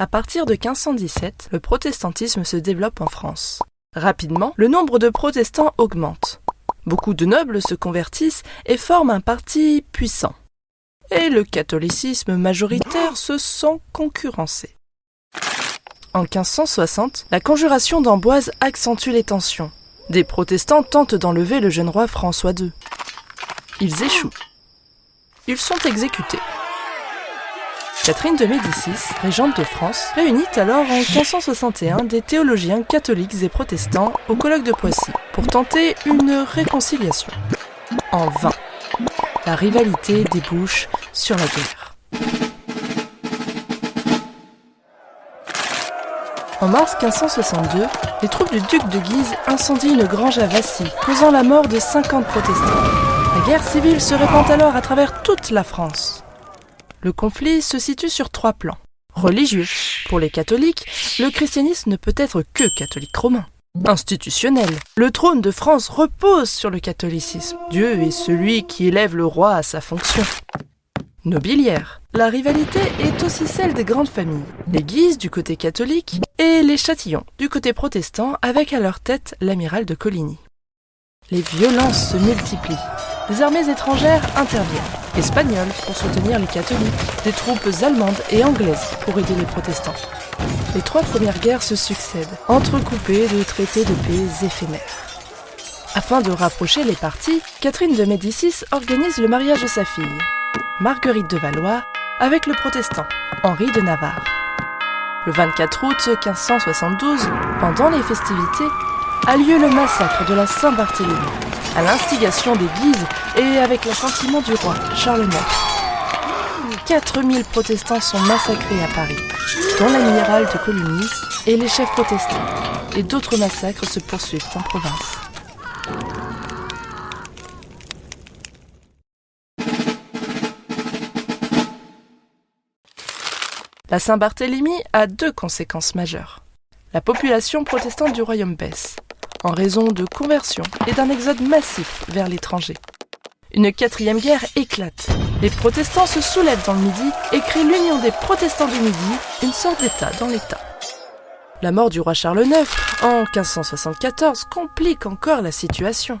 À partir de 1517, le protestantisme se développe en France. Rapidement, le nombre de protestants augmente. Beaucoup de nobles se convertissent et forment un parti puissant. Et le catholicisme majoritaire se sent concurrencé. En 1560, la conjuration d'Amboise accentue les tensions. Des protestants tentent d'enlever le jeune roi François II. Ils échouent. Ils sont exécutés. Catherine de Médicis, régente de France, réunit alors en 1561 des théologiens catholiques et protestants au colloque de Poissy pour tenter une réconciliation. En vain. La rivalité débouche sur la guerre. En mars 1562, les troupes du duc de Guise incendient une grange à Vassy, causant la mort de 50 protestants. La guerre civile se répand alors à travers toute la France. Le conflit se situe sur trois plans. Religieux. Pour les catholiques, le christianisme ne peut être que catholique romain. Institutionnel. Le trône de France repose sur le catholicisme. Dieu est celui qui élève le roi à sa fonction. Nobiliaire. La rivalité est aussi celle des grandes familles. Les Guises du côté catholique et les Châtillons du côté protestant avec à leur tête l'amiral de Coligny. Les violences se multiplient. Les armées étrangères interviennent. Espagnoles pour soutenir les catholiques, des troupes allemandes et anglaises pour aider les protestants. Les trois premières guerres se succèdent, entrecoupées de traités de paix éphémères. Afin de rapprocher les parties, Catherine de Médicis organise le mariage de sa fille, Marguerite de Valois, avec le protestant Henri de Navarre. Le 24 août 1572, pendant les festivités, a lieu le massacre de la Saint-Barthélemy, à l'instigation des Guises et avec l'assentiment du roi Charles IX. 4000 protestants sont massacrés à Paris, dont l'amiral de Coligny et les chefs protestants, et d'autres massacres se poursuivent en province. La Saint-Barthélemy a deux conséquences majeures. La population protestante du royaume baisse, en raison de conversions et d'un exode massif vers l'étranger. Une quatrième guerre éclate. Les protestants se soulèvent dans le Midi et créent l'Union des protestants du Midi, une sorte d'État dans l'État. La mort du roi Charles IX en 1574 complique encore la situation.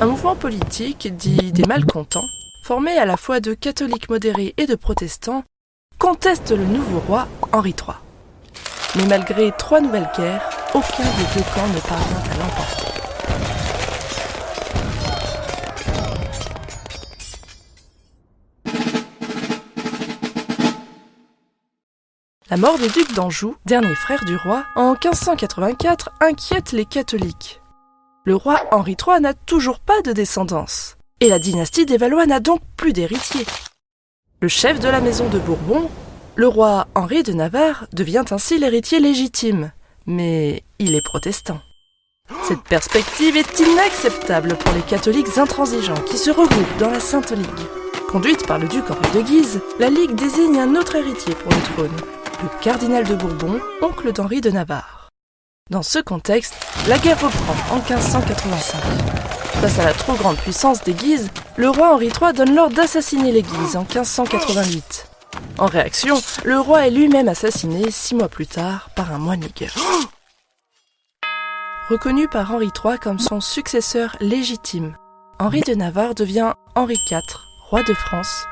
Un mouvement politique, dit des malcontents, formé à la fois de catholiques modérés et de protestants, conteste le nouveau roi Henri III. Mais malgré trois nouvelles guerres, aucun des deux camps ne parvient à l'emporter. La mort du duc d'Anjou, dernier frère du roi, en 1584 inquiète les catholiques. Le roi Henri III n'a toujours pas de descendance, et la dynastie des Valois n'a donc plus d'héritier. Le chef de la maison de Bourbon, le roi Henri de Navarre, devient ainsi l'héritier légitime, mais il est protestant. Cette perspective est inacceptable pour les catholiques intransigeants qui se regroupent dans la Sainte Ligue. Conduite par le duc Henri de Guise, la Ligue désigne un autre héritier pour le trône, le cardinal de Bourbon, oncle d'Henri de Navarre. Dans ce contexte, la guerre reprend en 1585. Face à la trop grande puissance des Guises, le roi Henri III donne l'ordre d'assassiner les Guises en 1588. En réaction, le roi est lui-même assassiné six mois plus tard par un moine Reconnu par Henri III comme son successeur légitime, Henri de Navarre devient Henri IV, roi de France,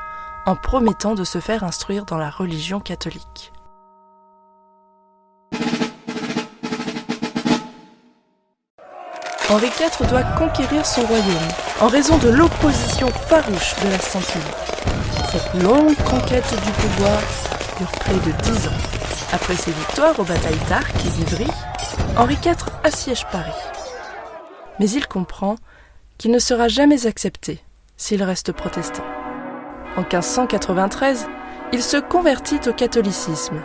en promettant de se faire instruire dans la religion catholique. Henri IV doit conquérir son royaume en raison de l'opposition farouche de la Sainte Cette longue conquête du pouvoir dure près de dix ans. Après ses victoires aux batailles d'Arc et d'Ivry, Henri IV assiège Paris. Mais il comprend qu'il ne sera jamais accepté s'il reste protestant. En 1593, il se convertit au catholicisme.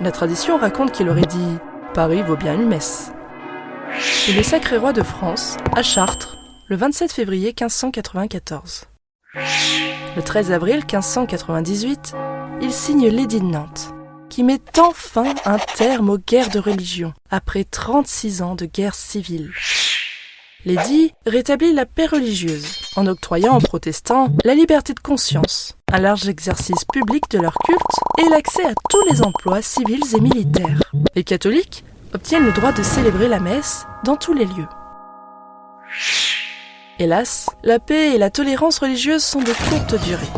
La tradition raconte qu'il aurait dit Paris vaut bien une messe et le sacré roi de France à Chartres le 27 février 1594. Le 13 avril 1598, il signe l'édit de Nantes, qui met enfin un terme aux guerres de religion après 36 ans de guerre civile. L'édit rétablit la paix religieuse en octroyant aux protestants la liberté de conscience, un large exercice public de leur culte et l'accès à tous les emplois civils et militaires. Les catholiques obtiennent le droit de célébrer la messe dans tous les lieux. Hélas, la paix et la tolérance religieuse sont de courte durée.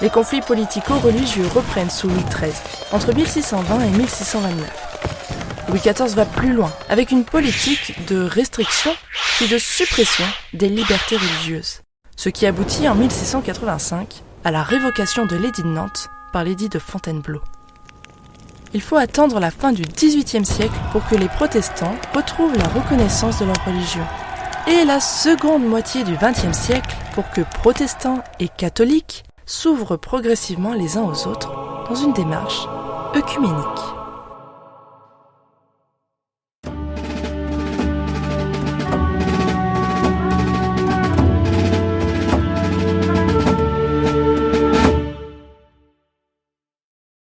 Les conflits politico-religieux reprennent sous Louis XIII, entre 1620 et 1629. Louis XIV va plus loin, avec une politique de restriction puis de suppression des libertés religieuses, ce qui aboutit en 1685 à la révocation de l'édit de Nantes par l'édit de Fontainebleau. Il faut attendre la fin du XVIIIe siècle pour que les protestants retrouvent la reconnaissance de leur religion, et la seconde moitié du XXe siècle pour que protestants et catholiques s'ouvrent progressivement les uns aux autres dans une démarche œcuménique.